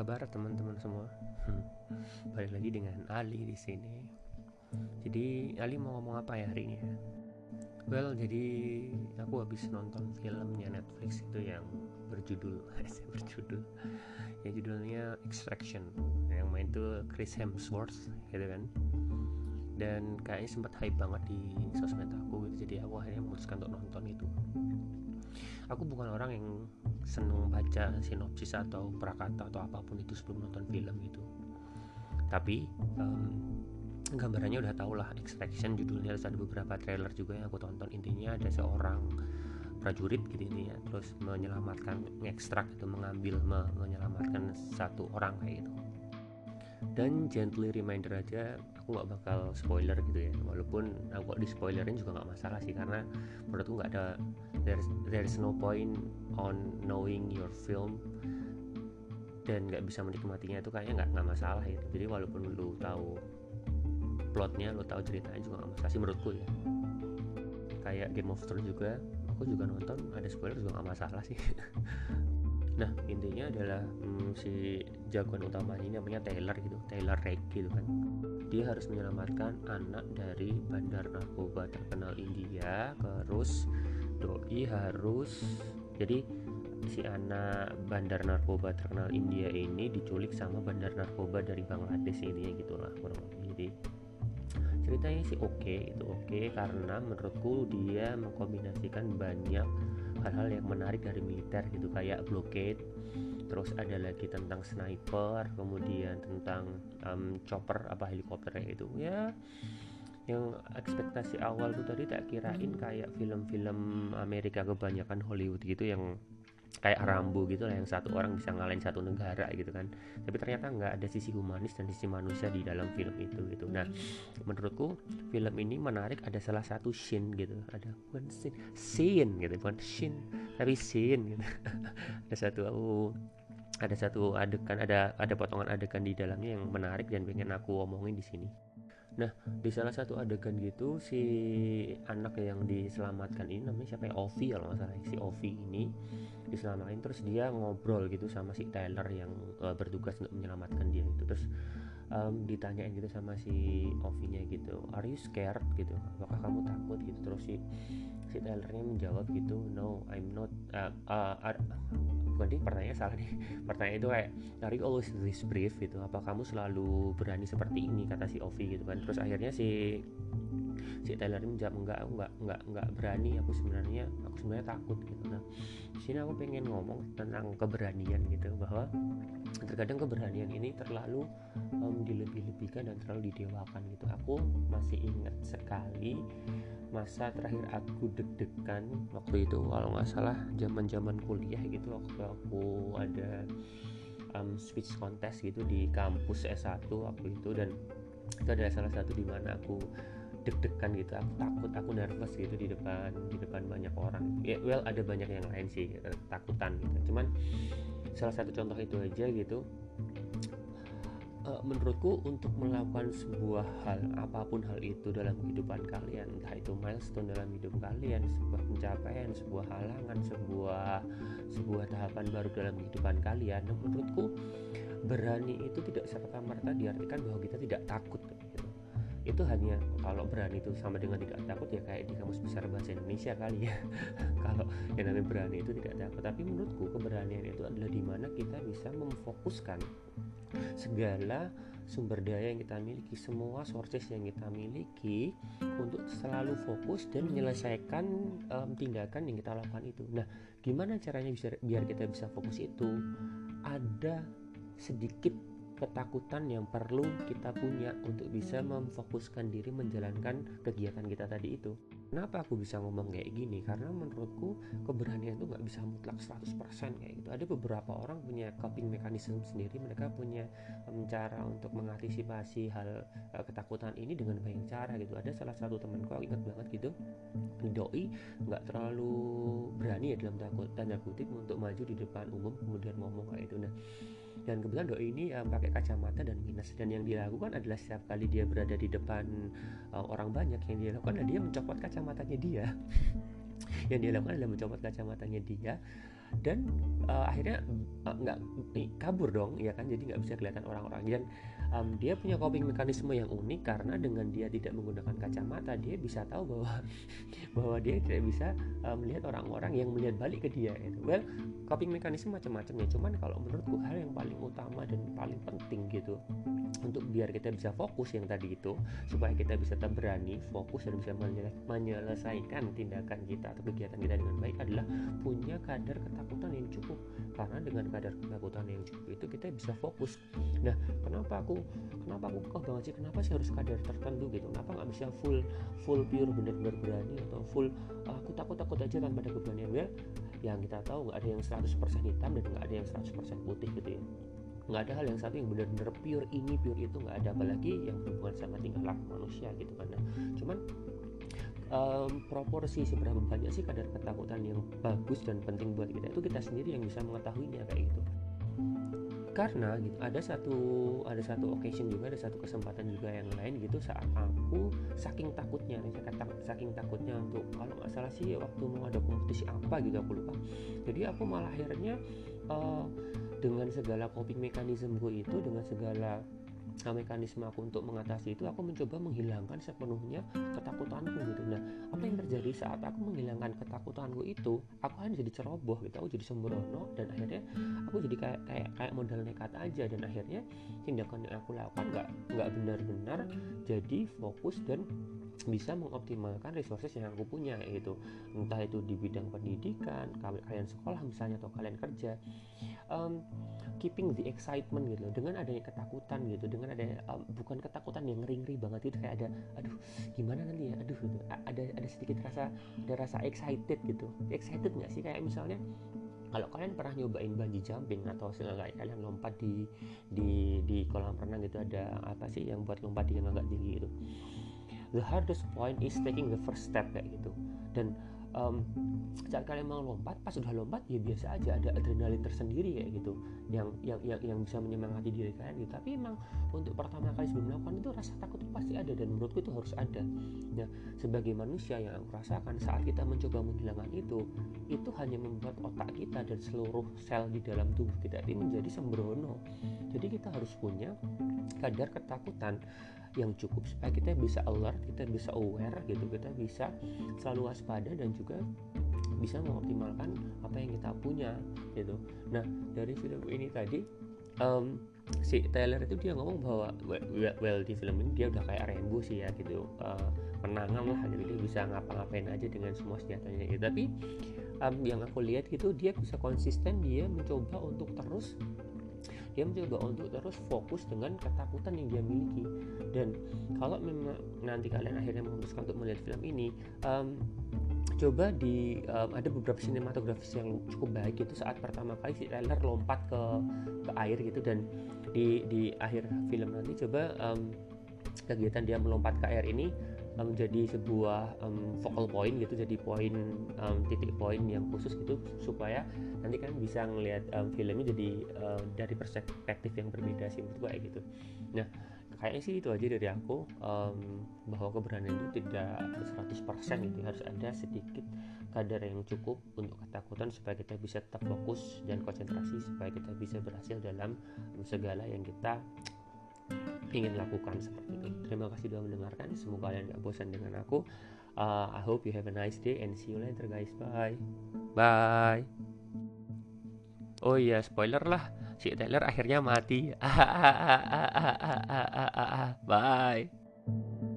kabar teman-teman semua? Hmm, balik lagi dengan Ali di sini. Jadi Ali mau ngomong apa ya hari ini? Well, jadi aku habis nonton filmnya Netflix itu yang berjudul berjudul yang judulnya Extraction yang main tuh Chris Hemsworth gitu kan dan kayaknya sempat hype banget di sosmed aku gitu jadi aku akhirnya memutuskan untuk nonton itu aku bukan orang yang seneng baca sinopsis atau prakata atau apa pun itu sebelum nonton film gitu. Tapi um, gambarannya udah tau lah Extraction judulnya ada beberapa trailer juga yang aku tonton. Intinya ada seorang prajurit gitu intinya terus menyelamatkan mengekstrak itu mengambil menyelamatkan satu orang kayak gitu. Dan gently reminder aja aku nggak bakal spoiler gitu ya. Walaupun aku di spoilerin juga nggak masalah sih karena menurutku nggak ada there's there's no point on knowing your film dan nggak bisa menikmatinya. Itu kayaknya nggak nggak masalah gitu. Jadi walaupun lu tahu plotnya lu tahu ceritanya juga nggak masalah sih menurutku ya. Kayak Game of Thrones juga aku juga nonton ada spoiler juga nggak masalah sih nah intinya adalah hmm, si jagoan utamanya ini namanya Taylor gitu Taylor Rake gitu kan. Dia harus menyelamatkan anak dari bandar narkoba terkenal India terus doi harus jadi si anak bandar narkoba terkenal India ini diculik sama bandar narkoba dari Bangladesh ini gitulah kurang lebih. Jadi ceritanya sih oke okay, itu oke okay, karena menurutku dia mengkombinasikan banyak hal-hal yang menarik dari militer gitu kayak blockade terus ada lagi tentang sniper kemudian tentang um, chopper apa helikopter itu ya yang ekspektasi awal tuh tadi tak kirain kayak film-film Amerika kebanyakan Hollywood gitu yang kayak Rambo gitu lah yang satu orang bisa ngalahin satu negara gitu kan. Tapi ternyata nggak ada sisi humanis dan sisi manusia di dalam film itu gitu. Nah menurutku film ini menarik ada salah satu scene gitu. Ada one scene scene gitu bukan scene tapi scene gitu. Ada satu oh, ada satu adegan ada ada potongan adegan di dalamnya yang menarik dan pengen aku omongin di sini Nah, di salah satu adegan gitu si anak yang diselamatkan ini namanya siapa ya? Ovi kalau nggak salah. Si Ovi ini diselamatkan terus dia ngobrol gitu sama si Taylor yang uh, bertugas untuk menyelamatkan dia itu. Terus um, ditanyain gitu sama si Ovi-nya gitu, "Are you scared?" gitu. Apakah kamu takut? gitu? Terus si si Taylornya menjawab gitu, "No, I'm not uh, uh, are, pertanyaan salah nih. Pertanyaan itu kayak are you always this brave? gitu. Apa kamu selalu berani seperti ini? kata si Ovi gitu kan. Terus akhirnya si si Taylor menjawab enggak enggak enggak enggak berani. Aku sebenarnya aku sebenarnya takut gitu. Nah di sini aku pengen ngomong tentang keberanian gitu bahwa terkadang keberanian ini terlalu um, dilebih-lebihkan dan terlalu didewakan gitu. Aku masih ingat sekali masa terakhir aku deg-degan waktu itu kalau nggak salah zaman zaman kuliah gitu waktu aku ada um, speech contest gitu di kampus S1 waktu itu. Dan itu adalah salah satu di mana aku deg-degan gitu. Aku takut aku nervous gitu di depan di depan banyak orang. Ya well ada banyak yang lain sih eh, takutan gitu. Cuman salah satu contoh itu aja gitu uh, menurutku untuk melakukan sebuah hal apa pun hal itu dalam kehidupan kalian entah itu milestone dalam hidup kalian sebuah pencapaian sebuah halangan sebuah sebuah tahapan baru dalam kehidupan kalian dan menurutku berani itu tidak serta merta diartikan bahwa kita tidak takut gitu. itu hanya kalau berani itu sama dengan tidak takut ya kayak di kamus besar bahasa Indonesia kali ya kalau yang namanya berani itu tidak takut tapi menurutku keberanian itu adalah di mana kita bisa memfokuskan segala sumber daya yang kita miliki, semua sources yang kita miliki untuk selalu fokus dan menyelesaikan um, tindakan yang kita lakukan itu. Nah, gimana caranya bisa biar kita bisa fokus itu? Ada sedikit ketakutan yang perlu kita punya untuk bisa memfokuskan diri menjalankan kegiatan kita tadi itu. Kenapa aku bisa ngomong kayak gini? Karena menurutku keberanian itu nggak bisa mutlak 100% kayak gitu. Ada beberapa orang punya coping mechanism sendiri, mereka punya um, cara untuk mengantisipasi hal uh, ketakutan ini dengan banyak cara gitu. Ada salah satu temanku aku ingat banget gitu, doi nggak terlalu berani ya dalam tanda kutip untuk maju di depan umum kemudian ngomong kayak itu. Nah, dan kebetulan doi ini um, pakai kacamata dan minus. Dan yang dilakukan adalah setiap kali dia berada di depan uh, orang banyak yang dia lakukan adalah dia mencopot kacamatanya dia. Yang dia lakukan adalah mencopot kacamatanya dia. Dan uh, akhirnya uh, nggak kabur dong ya kan? Jadi nggak bisa kelihatan orang-orang. Dan um, dia punya coping mekanisme yang unik karena dengan dia tidak menggunakan kacamata dia bisa tahu bahwa bahwa dia tidak bisa uh, melihat orang-orang yang melihat balik ke dia itu well coping mekanisme macam-macam ya cuman kalau menurutku hal yang paling utama dan paling penting gitu untuk biar kita bisa fokus yang tadi itu supaya kita bisa berani fokus dan bisa menyelesaikan tindakan kita atau kegiatan kita dengan baik adalah punya kadar ketakutan yang cukup. Karena dengan kadar ketakutan yang cukup itu kita bisa fokus. Nah kenapa aku kenapa aku kok banget sih? Kenapa sih harus kadar tertentu gitu? Kenapa nggak bisa full full pure benar-benar berani atau full ah, aku takut takut aja tanpa ada keberanian well yang kita tahu nggak ada yang 100% hitam dan nggak ada yang 100% putih gitu ya. Nggak ada hal yang satu yang benar-benar pure ini pure itu nggak ada apalagi yang berhubungan sama tingkah laku manusia gitu kan. Nah, cuman um, proporsi seberapa banyak sih kadar ketakutan yang bagus dan penting buat kita itu kita sendiri yang bisa mengetahuinya kayak gitu karena gitu ada satu ada satu occasion juga ada satu kesempatan juga yang lain gitu saat aku saking takutnya kata saking takutnya untuk kalau nggak salah sih waktu mau ada kompetisi apa gitu aku lupa. Jadi aku malah akhirnya uh, dengan segala coping mekanisme itu dengan segala nah, mekanisme aku untuk mengatasi itu aku mencoba menghilangkan sepenuhnya ketakutanku gitu. Nah apa yang terjadi saat aku menghilangkan ketakutanku itu aku hanya jadi ceroboh gitu aku jadi sembrono dan akhirnya aku jadi kayak kayak kayak modal nekat aja dan akhirnya tindakan yang aku lakukan nggak nggak benar-benar jadi fokus dan bisa mengoptimalkan resources yang aku punya yaitu entah itu di bidang pendidikan kalian sekolah misalnya atau kalian kerja. Um, keeping the excitement gitu loh dengan adanya ketakutan gitu dengan ada um, bukan ketakutan yang ngeri-ngeri banget itu kayak ada aduh gimana nanti ya? Aduh gitu. ada ada sedikit rasa ada rasa excited gitu. Excited nggak sih? Kayak misalnya kalau kalian pernah nyobain bungee jumping atau kayak kalian lompat di di di kolam renang gitu ada apa sih yang buat lompat yang agak tinggi gitu the hardest point is taking the first step kayak gitu. Dan um, saat kalian mau lompat pas sudah lompat ya biasa aja ada adrenalin tersendiri kayak gitu. Yang yang yang, yang bisa menyemangati diri kalian gitu. Tapi emang untuk pertama kali sebelum melakukan itu rasa takut itu pasti ada dan menurutku itu harus ada. Nah sebagai manusia yang aku rasakan saat kita mencoba menghilangkan itu itu hanya membuat otak kita dan seluruh sel di dalam tubuh kita ini menjadi sembrono. Jadi kita harus punya kadar ketakutan yang cukup supaya kita bisa alert, kita bisa aware gitu, kita bisa selalu waspada dan juga bisa mengoptimalkan apa yang kita punya gitu. Nah dari film ini tadi um, si Taylor itu dia ngomong bahwa well, well di film ini dia udah kayak rainbow sih ya gitu uh, lah gitu dia bisa ngapa-ngapain aja dengan semua senjatanya gitu. tapi um, yang aku lihat gitu dia bisa konsisten dia mencoba untuk terus dia mencoba untuk terus fokus dengan ketakutan yang dia miliki. Dan kalau memang nanti kalian akhirnya memutuskan untuk melihat film ini um, coba di um, ada beberapa sinematografis yang cukup baik itu saat pertama kali si Tyler lompat ke ke air gitu dan di di akhir film nanti coba um, kegiatan dia melompat ke air ini um, sebuah um, focal point gitu jadi poin um, titik poin yang khusus gitu supaya nanti kan bisa ngelihat um, filmnya jadi uh, dari perspektif yang berbeda sih menurut gue gitu. Nah kayaknya sih itu aja dari aku um, bahwa keberanian itu tidak 100% gitu harus ada sedikit kadar yang cukup untuk ketakutan supaya kita bisa tetap fokus dan konsentrasi supaya kita bisa berhasil dalam segala yang kita ingin lakukan seperti itu. Terima kasih sudah mendengarkan. Semoga kalian gak bosan dengan aku. Uh, I hope you have a nice day and see you later guys. Bye. Bye. Oh iya, spoiler lah. Si Taylor akhirnya mati. Bye.